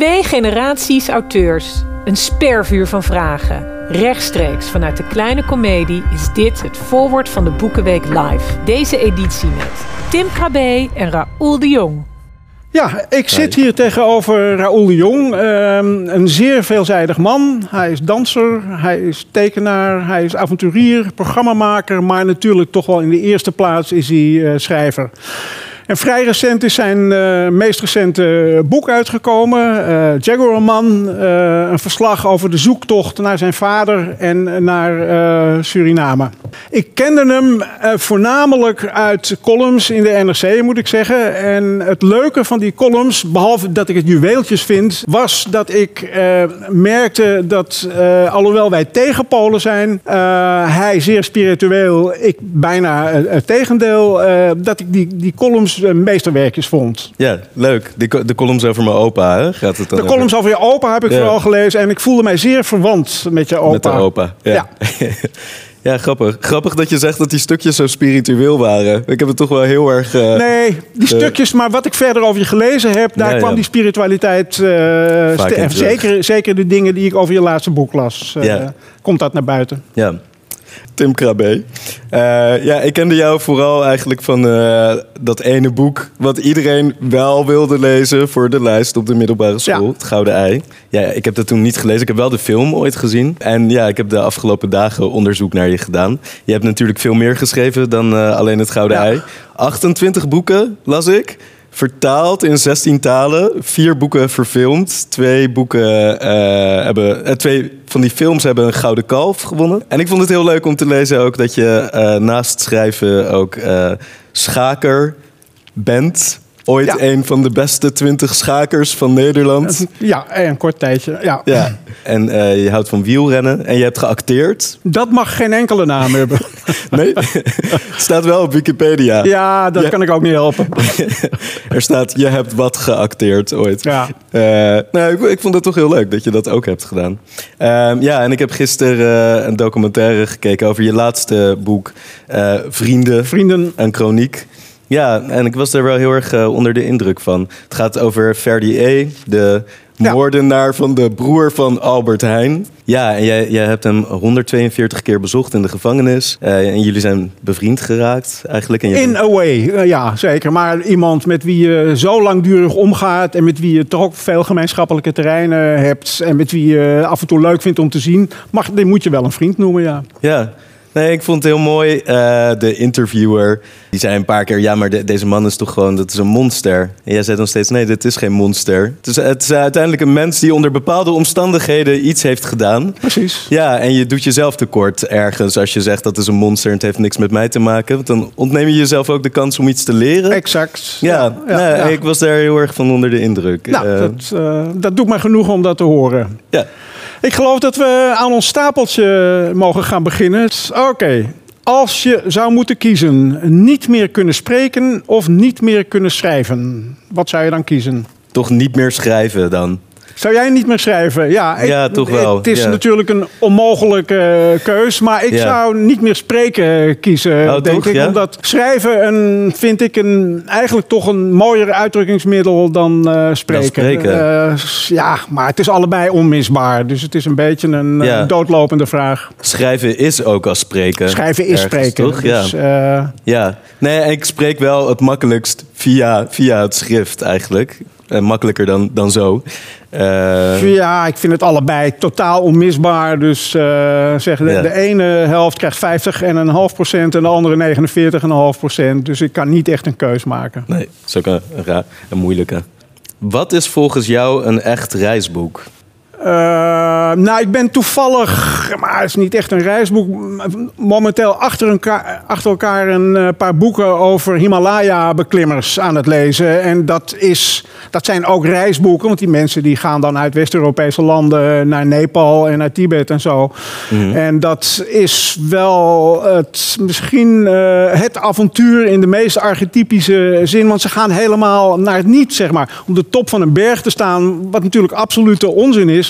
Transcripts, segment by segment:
Twee generaties auteurs. Een spervuur van vragen. Rechtstreeks vanuit de kleine komedie is dit het voorwoord van de Boekenweek Live. Deze editie met Tim Krabbe en Raoul de Jong. Ja, ik zit hier tegenover Raoul de Jong. Ehm, een zeer veelzijdig man. Hij is danser, hij is tekenaar, hij is avonturier, programmamaker. Maar natuurlijk toch wel in de eerste plaats is hij eh, schrijver. En vrij recent is zijn uh, meest recente boek uitgekomen. Uh, een verslag over de zoektocht naar zijn vader en naar Suriname. Ik kende hem voornamelijk uit columns in de NRC, moet ik zeggen. En het leuke van die columns, behalve dat ik het juweeltjes vind, was dat ik merkte dat, alhoewel wij tegenpolen zijn, hij zeer spiritueel, ik bijna het tegendeel, dat ik die, die columns meesterwerkjes vond. Ja, leuk. De, de columns over mijn opa, hè? Gaat het dan de columns over je opa heb ik vooral gelezen. En ik voelde mij zeer verwant met je opa. Met de opa, ja. ja. Ja, grappig. Grappig dat je zegt dat die stukjes zo spiritueel waren. Ik heb het toch wel heel erg... Uh, nee, die stukjes, maar wat ik verder over je gelezen heb... daar kwam die spiritualiteit... Uh, zeker, zeker de dingen die ik over je laatste boek las. Komt dat naar buiten. Ja. Tim Krabbe. Uh, ja, ik kende jou vooral eigenlijk van uh, dat ene boek... wat iedereen wel wilde lezen voor de lijst op de middelbare school. Het Gouden Ei. Ja, ik heb dat toen niet gelezen. Ik heb wel de film ooit gezien. En ja, ik heb de afgelopen dagen onderzoek naar je gedaan. Je hebt natuurlijk veel meer geschreven dan uh, alleen Het Gouden ja. Ei. 28 boeken las ik vertaald in 16 talen. Vier boeken verfilmd. Twee boeken uh, hebben. Uh, twee van die films hebben een gouden kalf gewonnen. En ik vond het heel leuk om te lezen ook dat je uh, naast schrijven ook schaker bent ooit ja. een van de beste twintig schakers van Nederland. Ja, een kort tijdje. Ja. ja. En uh, je houdt van wielrennen en je hebt geacteerd. Dat mag geen enkele naam hebben. nee, het staat wel op Wikipedia. Ja, dat kan ik ook niet helpen. er staat, je hebt wat geacteerd ooit. Ja. Uh, nou, ik, ik, vond het toch heel leuk dat je dat ook hebt gedaan. Uh, ja, en ik heb gisteren uh, een documentaire gekeken over je laatste boek, Vrienden. Vrienden. Een chroniek. Ja, en ik was er wel heel erg uh, onder de indruk van. Het gaat over Verdier, de ja. moordenaar van de broer van Albert Heijn. Ja, en jij, jij hebt hem 142 keer bezocht in de gevangenis. Uh, en jullie zijn bevriend geraakt eigenlijk. En je in a way, uh, ja, zeker. Maar iemand met wie je zo langdurig omgaat... en met wie je toch ook veel gemeenschappelijke terreinen hebt... en met wie je af en toe leuk vindt om te zien... Mag, die moet je wel een vriend noemen, ja. Ja, Nee, ik vond het heel mooi. Uh, de interviewer, die zei een paar keer... ja, maar de, deze man is toch gewoon, dat is een monster. En jij zei dan steeds, nee, dit is geen monster. Het is, het is uiteindelijk een mens die onder bepaalde omstandigheden iets heeft gedaan. Precies. Ja, en je doet jezelf tekort ergens als je zegt dat is een monster... en het heeft niks met mij te maken. Want dan ontneem je jezelf ook de kans om iets te leren. Exact. Ja, ja, nee, ja. ik was daar heel erg van onder de indruk. Nou, uh, dat, uh, dat doet mij genoeg om dat te horen. Ja. Ik geloof dat we aan ons stapeltje mogen gaan beginnen. Oké, als je zou moeten kiezen, niet meer kunnen spreken of niet meer kunnen schrijven, wat zou je dan kiezen? Toch niet meer schrijven dan? Zou jij niet meer schrijven? Ja, ik, ja toch wel. Het is ja. natuurlijk een onmogelijke keus, maar ik Ja. zou niet meer spreken kiezen, Oh, denk toch? ik. Ja? Omdat schrijven een, vind ik een, eigenlijk toch een mooier uitdrukkingsmiddel dan eh, spreken. spreken. Eh, ja, maar het is allebei onmisbaar. Dus het is een beetje een eh, Ja. doodlopende vraag. Schrijven is ook als spreken. Schrijven is Ergens, spreken. Toch? Ja. Dus, eh, Ja, nee, ik spreek wel het makkelijkst via, via het schrift eigenlijk. En makkelijker dan, dan zo. Eh, Ja, ik vind het allebei totaal onmisbaar. Dus eh, zeg, de, Ja. de ene helft krijgt 50,5 procent en de andere 49,5 procent. Dus ik kan niet echt een keus maken. nee, dat is ook een, raar, een moeilijke. Wat is volgens jou een echt reisboek? Eh, nou, ik ben toevallig, maar het is niet echt een reisboek, momenteel achter, een achter elkaar een eh, paar boeken over Himalaya-beklimmers aan het lezen. En dat, is, dat zijn ook reisboeken, want die mensen die gaan dan uit West-Europese landen naar Nepal en naar Tibet en zo. En dat is wel het, misschien eh, het avontuur in de meest archetypische zin, want ze gaan helemaal naar het niet, zeg maar. Op de top van een berg te staan, wat natuurlijk absolute onzin is.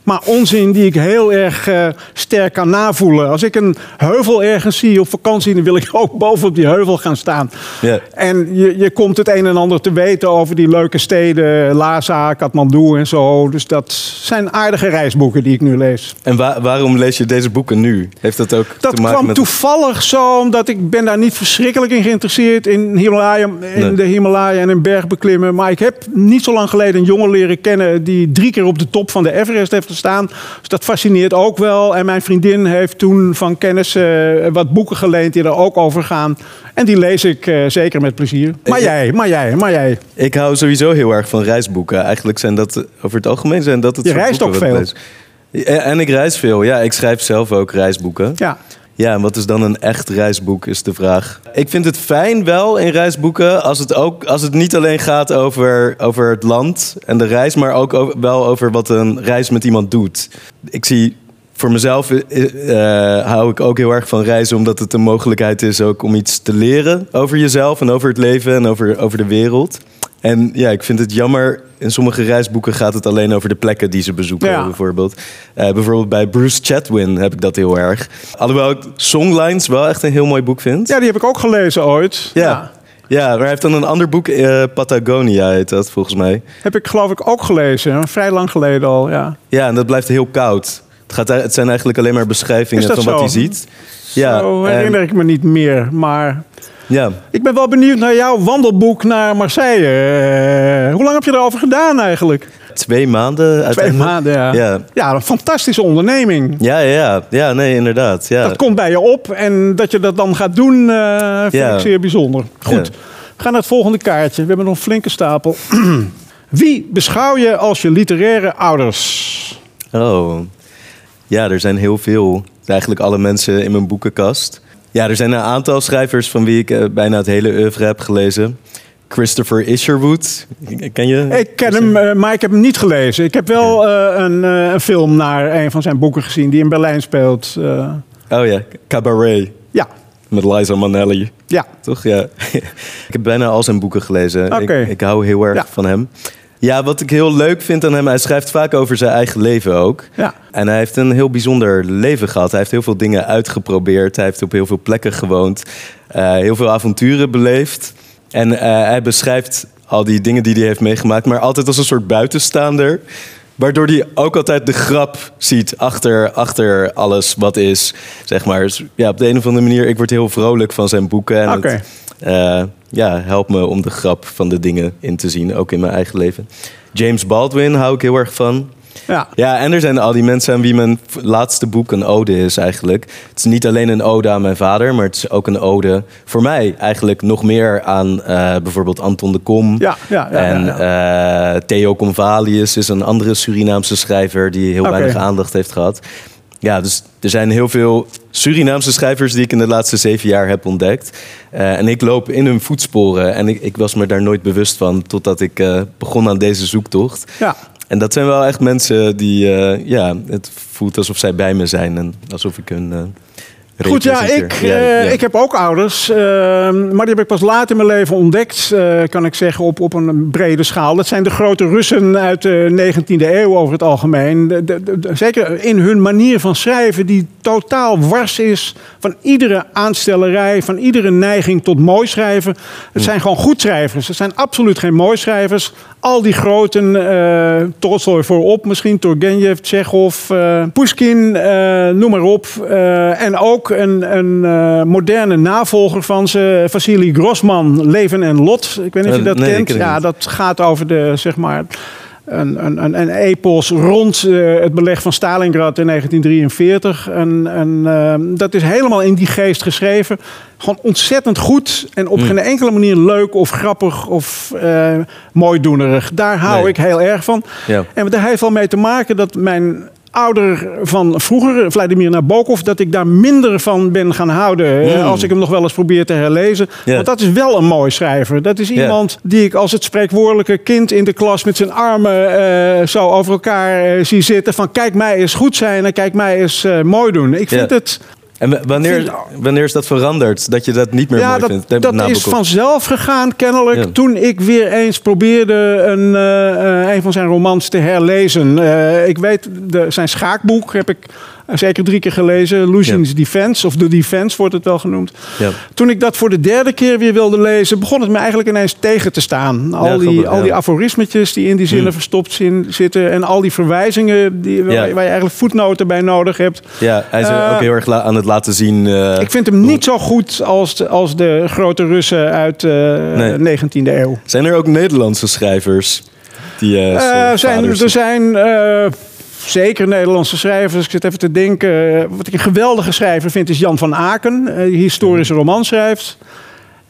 Maar onzin die ik heel erg uh, sterk kan navoelen. Als ik een heuvel ergens zie op vakantie, dan wil ik ook boven op die heuvel gaan staan. En je, je komt het een en ander te weten over die leuke steden, Lhasa, Kathmandu en zo. Dus dat zijn aardige reisboeken die ik nu lees. En wa waarom lees je deze boeken nu? Heeft dat ook dat te maken kwam met... toevallig zo, omdat ik ben daar niet verschrikkelijk in geïnteresseerd in, Himalaya, in Nee. de Himalaya en in bergbeklimmen. Maar ik heb niet zo lang geleden een jongen leren kennen die drie keer op de top van de Everest heeft gestaan. Dus dat fascineert ook wel. En mijn vriendin heeft toen van kennis eh, wat boeken geleend die er ook over gaan. En die lees ik eh, zeker met plezier. Maar Ik- jij, maar jij, maar jij. Ik hou sowieso heel erg van reisboeken. Eigenlijk zijn dat over het algemeen zijn dat het Je reist ook. Ja, En ik reis veel. Ja, ik schrijf zelf ook reisboeken. Ja. Ja, en wat is dan een echt reisboek, is de vraag. Ik vind het fijn wel in reisboeken als het, ook, als het niet alleen gaat over, over het land en de reis, maar ook wel over wat een reis met iemand doet. Ik zie voor mezelf eh, eh, hou ik ook heel erg van reizen, omdat het een mogelijkheid is ook om iets te leren over jezelf en over het leven en over, over de wereld. En ja, ik vind het jammer. In sommige reisboeken gaat het alleen over de plekken die ze bezoeken, Ja. bijvoorbeeld. Eh, bijvoorbeeld bij Bruce Chatwin heb ik dat heel erg. Alhoewel ik Songlines wel echt een heel mooi boek vind. ja, die heb ik ook gelezen ooit. Ja. Ja, maar hij heeft dan een ander boek, eh, Patagonia heet dat volgens mij. Heb ik geloof ik ook gelezen. Vrij lang geleden al, ja. Ja, en dat blijft heel koud. Het, gaat, het zijn eigenlijk alleen maar beschrijvingen van wat hij ziet. Ja, Zo en- herinner ik me niet meer. Maar ja. ik ben wel benieuwd naar jouw wandelboek naar Marseille. Eh, hoe lang heb je erover gedaan eigenlijk? twee maanden Twee maanden, ja. Ja. Ja, een fantastische onderneming. Ja, ja, ja. nee, inderdaad. Ja. Dat komt bij je op en dat je dat dan gaat doen, eh, vind Ja. ik zeer bijzonder. Goed, Ja. we gaan naar het volgende kaartje. We hebben nog een flinke stapel. Wie beschouw je als je literaire ouders? Oh, ja, er zijn heel veel. Eigenlijk alle mensen in mijn boekenkast. Ja, er zijn een aantal schrijvers van wie ik eh, bijna het hele oeuvre heb gelezen. Christopher Isherwood, ken je? Ik ken hem, eh, maar ik heb hem niet gelezen. Ik heb wel eh, een, een film naar een van zijn boeken gezien die in Berlijn speelt. Oh ja, Cabaret ja, met Liza Minnelli. ja. Toch? Ja. ik heb bijna al zijn boeken gelezen. Ik, ik hou heel erg Ja. van hem. Ja, wat ik heel leuk vind aan hem, hij schrijft vaak over zijn eigen leven ook. Ja. En hij heeft een heel bijzonder leven gehad. Hij heeft heel veel dingen uitgeprobeerd. Hij heeft op heel veel plekken gewoond. eh, heel veel avonturen beleefd. En eh, hij beschrijft al die dingen die hij heeft meegemaakt, maar altijd als een soort buitenstaander. Waardoor hij ook altijd de grap ziet achter, achter alles wat is. Zeg maar. Dus ja, op de een of andere manier, ik word heel vrolijk van zijn boeken. En het, eh, ja, helpt me om de grap van de dingen in te zien, ook in mijn eigen leven. James Baldwin hou ik heel erg van. ja. Ja, en er zijn al die mensen aan wie mijn laatste boek een ode is eigenlijk. Het is niet alleen een ode aan mijn vader, maar het is ook een ode voor mij eigenlijk nog meer aan eh, bijvoorbeeld Anton de Kom. Ja, ja, ja, en ja, eh, Theo Convalius is een andere Surinaamse schrijver die heel weinig aandacht heeft gehad. Ja, dus er zijn heel veel Surinaamse schrijvers die ik in de laatste zeven jaar heb ontdekt. Eh, en ik loop in hun voetsporen en ik, ik was me daar nooit bewust van totdat ik eh, begon aan deze zoektocht. ja. En dat zijn wel echt mensen die, eh, ja, het voelt alsof zij bij me zijn en alsof ik hun. Goed, ja, ik, eh, ja. ik heb ook ouders. eh, maar die heb ik pas laat in mijn leven ontdekt, eh, kan ik zeggen, op, op een brede schaal. Dat zijn de grote Russen uit de 19e eeuw over het algemeen. De- de- de- de- zeker in hun manier van schrijven, die totaal wars is van iedere aanstellerij, van iedere neiging tot mooi schrijven. Het zijn gewoon goed schrijvers. Het zijn absoluut geen mooi schrijvers. Al die groten, eh Tolstoy voorop misschien, Turgenev, Tsjechov, Pushkin, noem maar op. En ook een, een eh, moderne navolger van ze, Vassili Grossman, Leven en Lot. Ik weet niet of je Eh, dat nee, kent. Ja, dat gaat over de, zeg maar... Een, een, een, een epos rond eh, het beleg van Stalingrad in 1943. En, en eh, dat is helemaal in die geest geschreven. Gewoon ontzettend goed en Hmm. op geen enkele manier leuk of grappig of eh mooidoenerig. Daar hou Nee. ik heel erg van. Ja. En daar heeft wel mee te maken dat mijn ouder van vroeger, Vladimir Nabokov, dat ik daar minder van ben gaan houden. eh, Mm. Als ik hem nog wel eens probeer te herlezen. Want dat is wel een mooi schrijver. Dat is iemand die ik als het spreekwoordelijke kind in de klas met zijn armen eh, zo over elkaar eh, zie zitten. Van kijk mij eens goed zijn en kijk mij eens eh, mooi doen. Ik vind het En wanneer, wanneer is dat veranderd? Dat je dat niet meer ja, mooi dat, vindt? Dat is vanzelf gegaan, kennelijk. Toen ik weer eens probeerde een, uh, een van zijn romans te herlezen. Uh, ik weet, de, zijn schaakboek heb ik zeker drie keer gelezen. Lucian's Defense, of The Defense wordt het wel genoemd. Ja. Toen ik dat voor de derde keer weer wilde lezen, begon het me eigenlijk ineens tegen te staan. Al, die, al die aforismetjes die in die zinnen hmm. verstopt zitten en al die verwijzingen die, waar, je eigenlijk voetnoten bij nodig hebt. Ja, hij is uh, ook heel erg aan het laten zien. Uh, ik vind hem niet zo goed als de, als de grote Russen uit de uh, 19e eeuw. Zijn er ook Nederlandse schrijvers? Die, zijn, er zijn zeker Nederlandse schrijvers. Ik zit even te denken. Wat ik een geweldige schrijver vind is Jan van Aken. Die historische roman schrijft.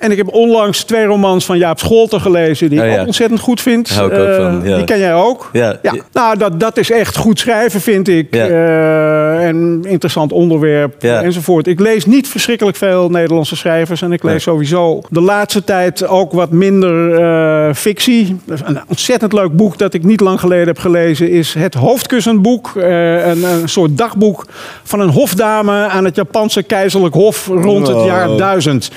En ik heb onlangs twee romans van Jaap Scholter gelezen, die ik ook ontzettend goed vind. Hou ik ook van, eh, Die ken jij ook? Ja. ja. Nou, dat, dat is echt goed schrijven, vind ik. Uh, en interessant onderwerp enzovoort. Ik lees niet verschrikkelijk veel Nederlandse schrijvers. En ik lees sowieso de laatste tijd ook wat minder uh, fictie. Een ontzettend leuk boek dat ik niet lang geleden heb gelezen is Het Hoofdkussenboek. Een, een, soort dagboek van een hofdame aan het Japanse keizerlijk hof rond het jaar 1000.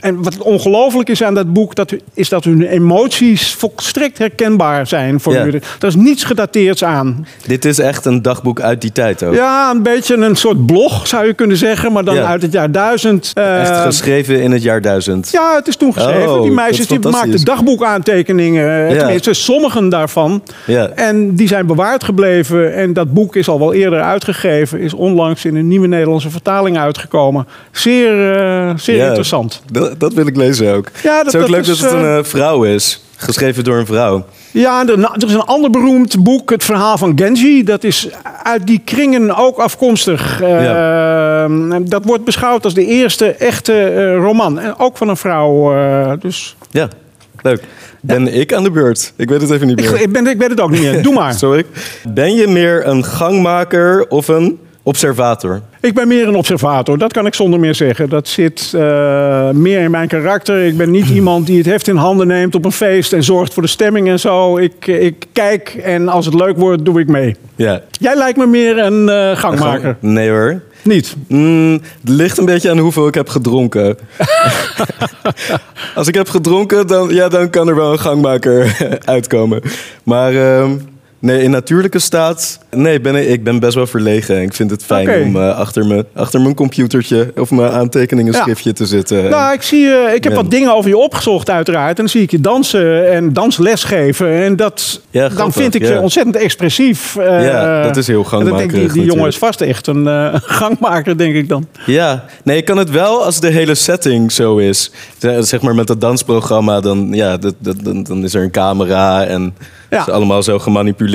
En wat ongelooflijk is aan dat boek, dat, is dat hun emoties volstrekt herkenbaar zijn voor ja. u. Er is niets gedateerds aan. Dit is echt een dagboek uit die tijd ook. Ja, een beetje een soort blog zou je kunnen zeggen, maar dan uit het jaar 1000. Uh, echt geschreven in het jaar 1000? Ja, het is toen geschreven. Oh, die meisjes die maakten dagboekaantekeningen, ja. tenminste sommigen daarvan. Ja. En die zijn bewaard gebleven en dat boek is al wel eerder uitgegeven, is onlangs in een nieuwe Nederlandse vertaling uitgekomen. Zeer, uh, zeer interessant. Dat, dat wil ik lezen ook. Ja, dat, het is ook leuk dat het een uh, vrouw is. Geschreven door een vrouw. Ja, er, er, is een ander beroemd boek, het verhaal van Genji. Dat is uit die kringen ook afkomstig. Uh, ja. Dat wordt beschouwd als de eerste echte uh, roman. En ook van een vrouw. dus. Ja, leuk. Ben ik aan de beurt? Ik weet het even niet meer. Ik, ik, ben, ik weet het ook niet meer. Doe maar. Sorry. Ben je meer een gangmaker of een observator? Ik ben meer een observator, dat kan ik zonder meer zeggen. Dat zit uh, meer in mijn karakter. Ik ben niet iemand die het heft in handen neemt op een feest en zorgt voor de stemming en zo. Ik, ik kijk en als het leuk wordt, doe ik mee. Ja. Jij lijkt me meer een uh, gangmaker. nee hoor. Niet? Mm, het ligt een beetje aan hoeveel ik heb gedronken. Als ik heb gedronken, dan, ja, dan kan er wel een gangmaker uitkomen. Maar... Uh, Nee, in natuurlijke staat. Nee, ben ik, ik ben best wel verlegen. Ik vind het fijn om uh, achter, me, achter mijn computertje of mijn aantekeningen schriftje te zitten. Nou, ik, zie, uh, ik heb wat dingen over je opgezocht, uiteraard. En dan zie ik je dansen en dansles geven. En dat, ja, dan vind ik je ontzettend expressief. Uh, ja, dat is heel gangmaker. ik, die, die jongen is vast echt een gangmaker, denk ik dan. Ja, nee, ik kan het wel als de hele setting zo is. Zeg maar met het dansprogramma, dan, ja, dat, dat, dan, dan is er een camera en ja. is allemaal zo gemanipuleerd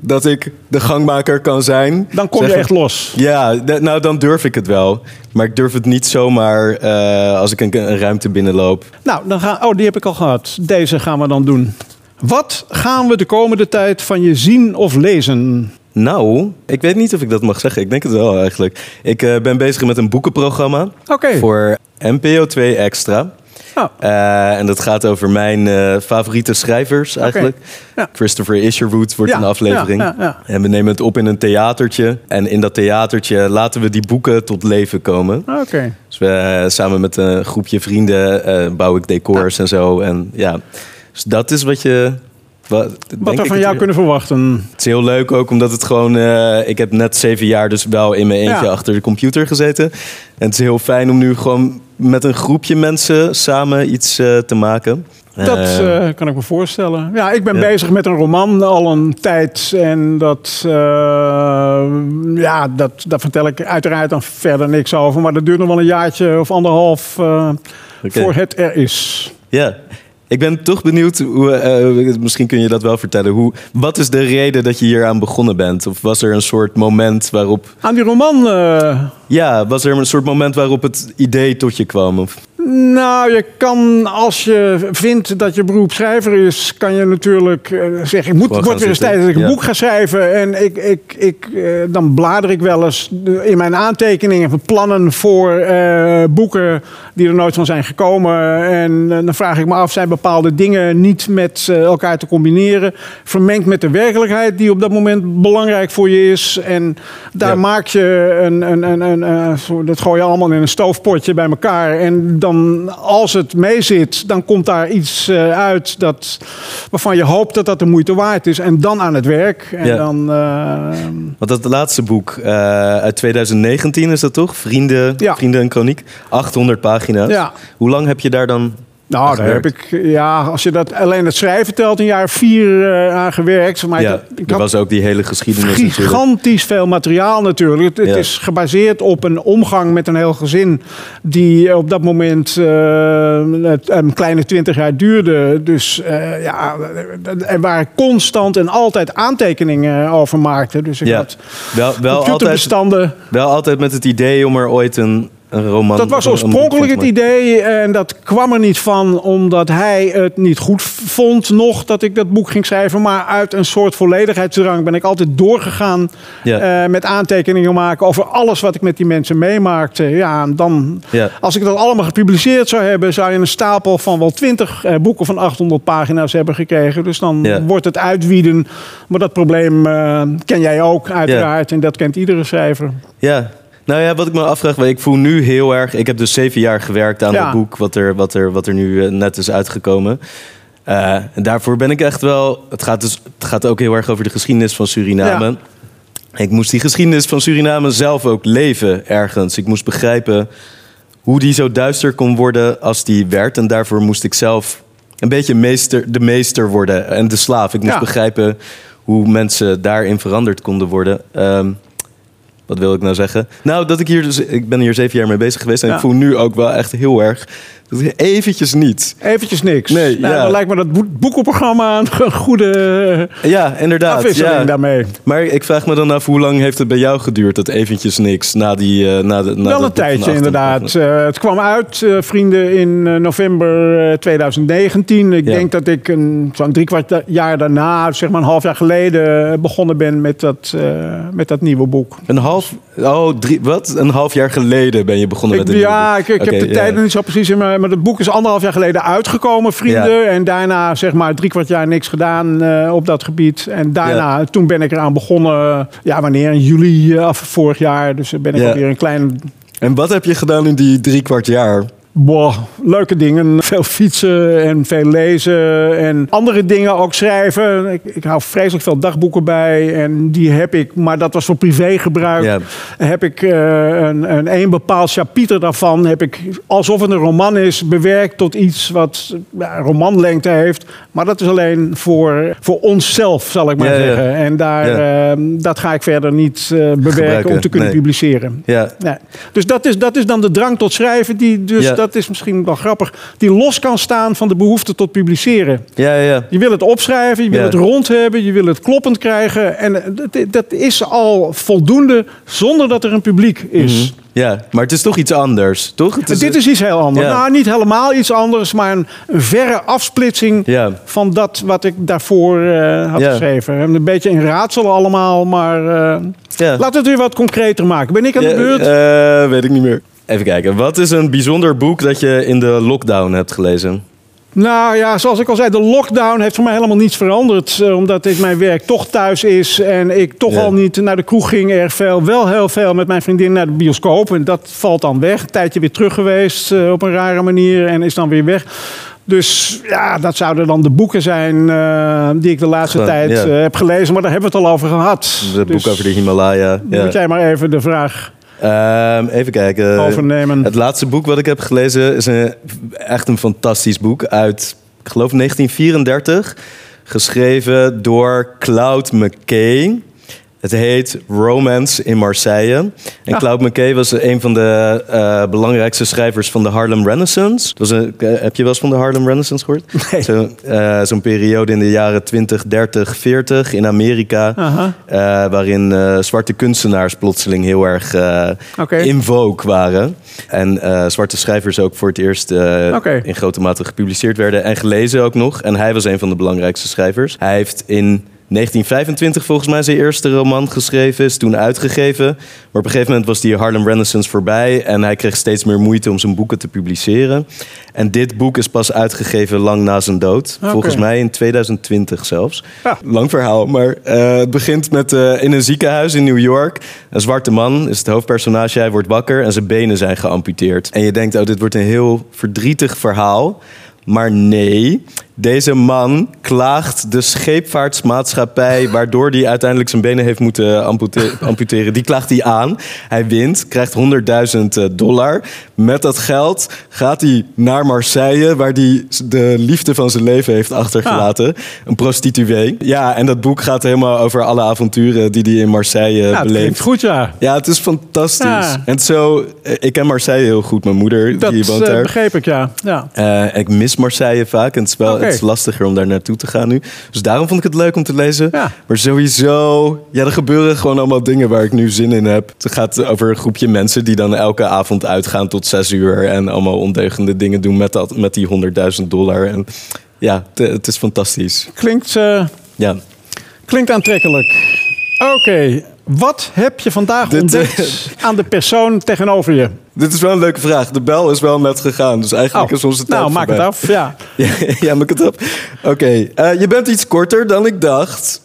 dat ik de gangmaker kan zijn. Dan kom je echt los. Ja, nou dan durf ik het wel. Maar ik durf het niet zomaar uh, als ik een, een, ruimte binnenloop. Nou, dan gaan, oh, die heb ik al gehad. Deze gaan we dan doen. Wat gaan we de komende tijd van je zien of lezen? Nou, ik weet niet of ik dat mag zeggen. Ik denk het wel eigenlijk. Ik uh, ben bezig met een boekenprogramma. Okay. Voor NPO 2 Extra. Oh. Uh, en dat gaat over mijn uh, favoriete schrijvers eigenlijk. Ja. Christopher Isherwood wordt ja, een aflevering. Ja, en we nemen het op in een theatertje. En in dat theatertje laten we die boeken tot leven komen. Ah. Dus we, uh, samen met een groepje vrienden bouw ik decors en zo. En ja, dus dat is wat je wat, wat we van jou kunnen verwachten. Het is heel leuk ook, omdat het gewoon... Uh, ik heb net zeven jaar dus wel in mijn eentje achter de computer gezeten. En het is heel fijn om nu gewoon met een groepje mensen samen iets uh, te maken. Dat uh, kan ik me voorstellen. Ja, ik ben ja. bezig met een roman al een tijd. En dat, uh, ja, dat, daar vertel ik uiteraard dan verder niks over. Maar dat duurt nog wel een jaartje of anderhalf uh, okay. voor het er is. Ja, ik ben toch benieuwd, hoe, uh, misschien kun je dat wel vertellen. Hoe, wat is de reden dat je hier aan begonnen bent? Of was er een soort moment waarop... Aan die roman? Uh... Ja, was er een soort moment waarop het idee tot je kwam? Of... Nou, je kan als je vindt dat je beroep schrijver is, kan je natuurlijk uh, zeggen: ik moet, het wordt weer eens tijd dat ik een boek ga schrijven. En ik, ik, ik, uh, dan blader ik wel eens in mijn aantekeningen van plannen voor uh, boeken die er nooit van zijn gekomen. En dan vraag ik me af: zijn bepaalde dingen niet met elkaar te combineren? Vermengd met de werkelijkheid die op dat moment belangrijk voor je is. En daar ja. maak je een, een, een, een, een, dat gooi je allemaal in een stoofpotje bij elkaar. En dan als het meezit, dan komt daar iets uh, uit dat, waarvan je hoopt dat dat de moeite waard is. En dan aan het werk. En ja. dan, uh, Want dat laatste boek uh, uit 2019 is dat toch? Vrienden, ja. Vrienden en Chroniek. 800 pagina's. Ja. Hoe lang heb je daar dan nou, daar heb ik, ja, als je dat alleen het schrijven telt, een jaar vier uh, aan gewerkt. Maar ja, ik er was ook die hele geschiedenis. Gigantisch veel materiaal natuurlijk. Het, Ja. het is gebaseerd op een omgang met een heel gezin die op dat moment uh, het, een kleine twintig jaar duurde. Dus uh, ja, er waren constant en altijd aantekeningen over maakte. Dus ik Ja. had Wel, wel, altijd, wel altijd met het idee om er ooit een, een roman... Dat was oorspronkelijk het idee en dat kwam er niet van omdat hij het niet goed vond nog dat ik dat boek ging schrijven. Maar uit een soort volledigheidsdrang ben ik altijd doorgegaan Ja. eh, met aantekeningen maken over alles wat ik met die mensen meemaakte. Ja, en dan, Ja. als ik dat allemaal gepubliceerd zou hebben, zou je een stapel van wel twintig eh, boeken van 800 pagina's hebben gekregen. Dus dan Ja. wordt het uitwieden. Maar dat probleem eh, ken jij ook uiteraard en dat kent iedere schrijver. Ja. Nou ja, wat ik me afvraag, ik voel nu heel erg... Ik heb dus zeven jaar gewerkt aan Ja. het boek wat er, wat er, wat er nu eh, net is uitgekomen. Eh, en daarvoor ben ik echt wel... Het gaat, dus, het gaat ook heel erg over de geschiedenis van Suriname. Ja. Ik moest die geschiedenis van Suriname zelf ook leven ergens. Ik moest begrijpen hoe die zo duister kon worden als die werd. En daarvoor moest ik zelf een beetje meester, de meester worden en de slaaf. Ik moest Ja. begrijpen hoe mensen daarin veranderd konden worden. Ehm, wat wil ik nou zeggen? Nou, dat ik hier dus, ik ben hier zeven jaar mee bezig geweest en Ja. ik voel nu ook wel echt heel erg eventjes niet. Eventjes niks. Nee, nou, ja. Dan lijkt me dat boek- boekenprogramma een goede Ja, inderdaad. afwisseling Ja. daarmee. Maar ik vraag me dan af, hoe lang heeft het bij jou geduurd, dat eventjes niks, na die... eh, na de, na Wel een tijdje 800 inderdaad. Eh, het kwam uit, eh, vrienden, in eh, november eh, 2019. Ik Ja. denk dat ik een, zo'n drie kwart jaar daarna, zeg maar een half jaar geleden, eh, begonnen ben met dat, eh, met dat nieuwe boek. Een half... Oh, drie, wat? Een half jaar geleden ben je begonnen Ik, met een ja, nieuw ik, boek. ik heb Oké, de tijden niet zo precies in mijn... Maar het boek is anderhalf jaar geleden uitgekomen, vrienden. En daarna zeg maar drie kwart jaar niks gedaan eh, op dat gebied. En daarna, toen ben ik eraan begonnen. Ja, wanneer? In juli eh, af vorig jaar. Dus ben ik Ja. alweer een klein En wat heb je gedaan in die drie kwart jaar? Boah, leuke dingen. Veel fietsen en veel lezen. En andere dingen ook schrijven. Ik, ik hou vreselijk veel dagboeken bij. En die heb ik, maar dat was voor privégebruik. Ja. Heb ik eh, een, een, een bepaald chapiter daarvan. Heb ik, alsof het een roman is, bewerkt tot iets wat ja, romanlengte heeft. Maar dat is alleen voor, voor onszelf, zal ik maar Ja, zeggen. En daar, Ja. eh, dat ga ik verder niet eh, bewerken Gebruiken, om te kunnen nee. publiceren. Ja. Dus dat is, dat is dan de drang tot schrijven, die dus. Dat is misschien wel grappig, die los kan staan van de behoefte tot publiceren. ja, ja. Je wil het opschrijven, je wil Ja. het rond hebben, je wil het kloppend krijgen. En eh, dat, dat is al voldoende zonder dat er een publiek is. Ja, maar het is toch iets anders, toch? Het Dit is iets heel anders. Ja. Nou, niet helemaal iets anders, maar een, een verre afsplitsing Ja. van dat wat ik daarvoor eh, had Ja. geschreven. Een beetje in raadsel allemaal, maar laten we het weer wat concreter maken. Ben ik aan de beurt? weet ik niet meer. Even kijken. Wat is een bijzonder boek dat je in de lockdown hebt gelezen? Nou ja, zoals ik al zei, de lockdown heeft voor mij helemaal niets veranderd. eh, omdat ik, mijn werk toch thuis is en ik toch Ja. al niet naar de kroeg ging erg veel. Wel heel veel met mijn vriendin naar de bioscoop. En dat valt dan weg. Een tijdje weer terug geweest eh, op een rare manier en is dan weer weg. Dus ja, dat zouden dan de boeken zijn eh, die ik de laatste Gewoon, tijd ja. heb gelezen. Maar daar hebben we het al over gehad. Het Dus boek over de Himalaya. Ja. Moet jij maar even de vraag Ehm, even kijken. overnemen. Het laatste boek wat ik heb gelezen is een, echt een fantastisch boek uit, ik geloof 1934. Geschreven door Cloud McKay. Het heet Romance in Marseille. En Claude McKay was een van de uh, belangrijkste schrijvers van de Harlem Renaissance. Dat een, uh, heb je wel eens van de Harlem Renaissance gehoord? Nee. Zo'n uh, zo periode in de jaren 20, 30, 40 in Amerika. waarin zwarte kunstenaars plotseling heel erg okay. in vogue waren. En zwarte schrijvers ook voor het eerst okay. in grote mate gepubliceerd werden. En gelezen ook nog. En hij was een van de belangrijkste schrijvers. Hij heeft in 1925 volgens mij zijn eerste roman geschreven, is toen uitgegeven. Maar op een gegeven moment was die Harlem Renaissance voorbij en hij kreeg steeds meer moeite om zijn boeken te publiceren. En dit boek is pas uitgegeven lang na zijn dood. Volgens mij in 2020 zelfs. Lang verhaal, maar uh, het begint met uh, in een ziekenhuis in New York. Een zwarte man is het hoofdpersonage. Hij wordt wakker en zijn benen zijn geamputeerd. En je denkt, oh, dit wordt een heel verdrietig verhaal. Maar nee, deze man klaagt de scheepvaartsmaatschappij, waardoor hij uiteindelijk zijn benen heeft moeten amputeren. Die klaagt hij aan. Hij wint, krijgt 100.000 eh, dollar. Met dat geld gaat hij naar Marseille, waar hij de liefde van zijn leven heeft achtergelaten. Ah. Een prostituee. Ja, en dat boek gaat helemaal over alle avonturen die hij in Marseille ja, beleeft. goed, ja. Ja, het is fantastisch. En zo, eh, ik ken Marseille heel goed. Mijn moeder, dat, die woont eh, daar. begreep ik, ja. ja. Uh, ik mis Marseille vaak en het is wel het is lastiger om daar naartoe te gaan nu. Dus daarom vond ik het leuk om te lezen. Ja. Maar sowieso, ja, er gebeuren gewoon allemaal dingen waar ik nu zin in heb. Het gaat over een groepje mensen die dan elke avond uitgaan tot zes uur en allemaal ondeugende dingen doen met, dat, met die 100.000 dollar. En ja, het is fantastisch. Klinkt, uh, ja. klinkt aantrekkelijk. Oké, wat heb je vandaag ontdekt aan de persoon tegenover je? Dit is wel een leuke vraag. De bel is wel net gegaan, dus eigenlijk oh, is onze tijd Nou, maak het af, ja. ja, maak het af. Oké, uh, je bent iets korter dan ik dacht.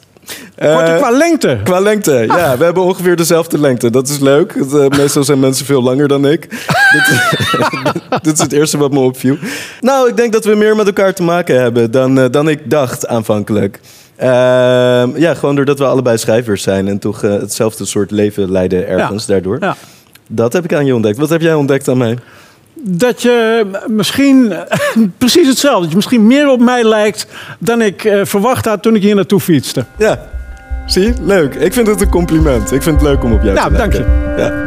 Korter uh, qua lengte? Qua lengte, ja. Ah. We hebben ongeveer dezelfde lengte. Dat is leuk. Uh, meestal zijn mensen veel langer dan ik. dit, dit, is het eerste wat me opviel. Nou, ik denk dat we meer met elkaar te maken hebben dan, dan ik dacht aanvankelijk. Ehm, ja, gewoon doordat we allebei schrijvers zijn en toch hetzelfde soort leven leiden ergens daardoor. Ja. Dat heb ik aan je ontdekt. Wat heb jij ontdekt aan mij? Dat je misschien precies hetzelfde. Dat je misschien meer op mij lijkt dan ik uh, verwacht had toen ik hier naartoe fietste. Ja, zie je? Leuk. Ik vind het een compliment. Ik vind het leuk om op jou nou, te lijken. dank je. Ja.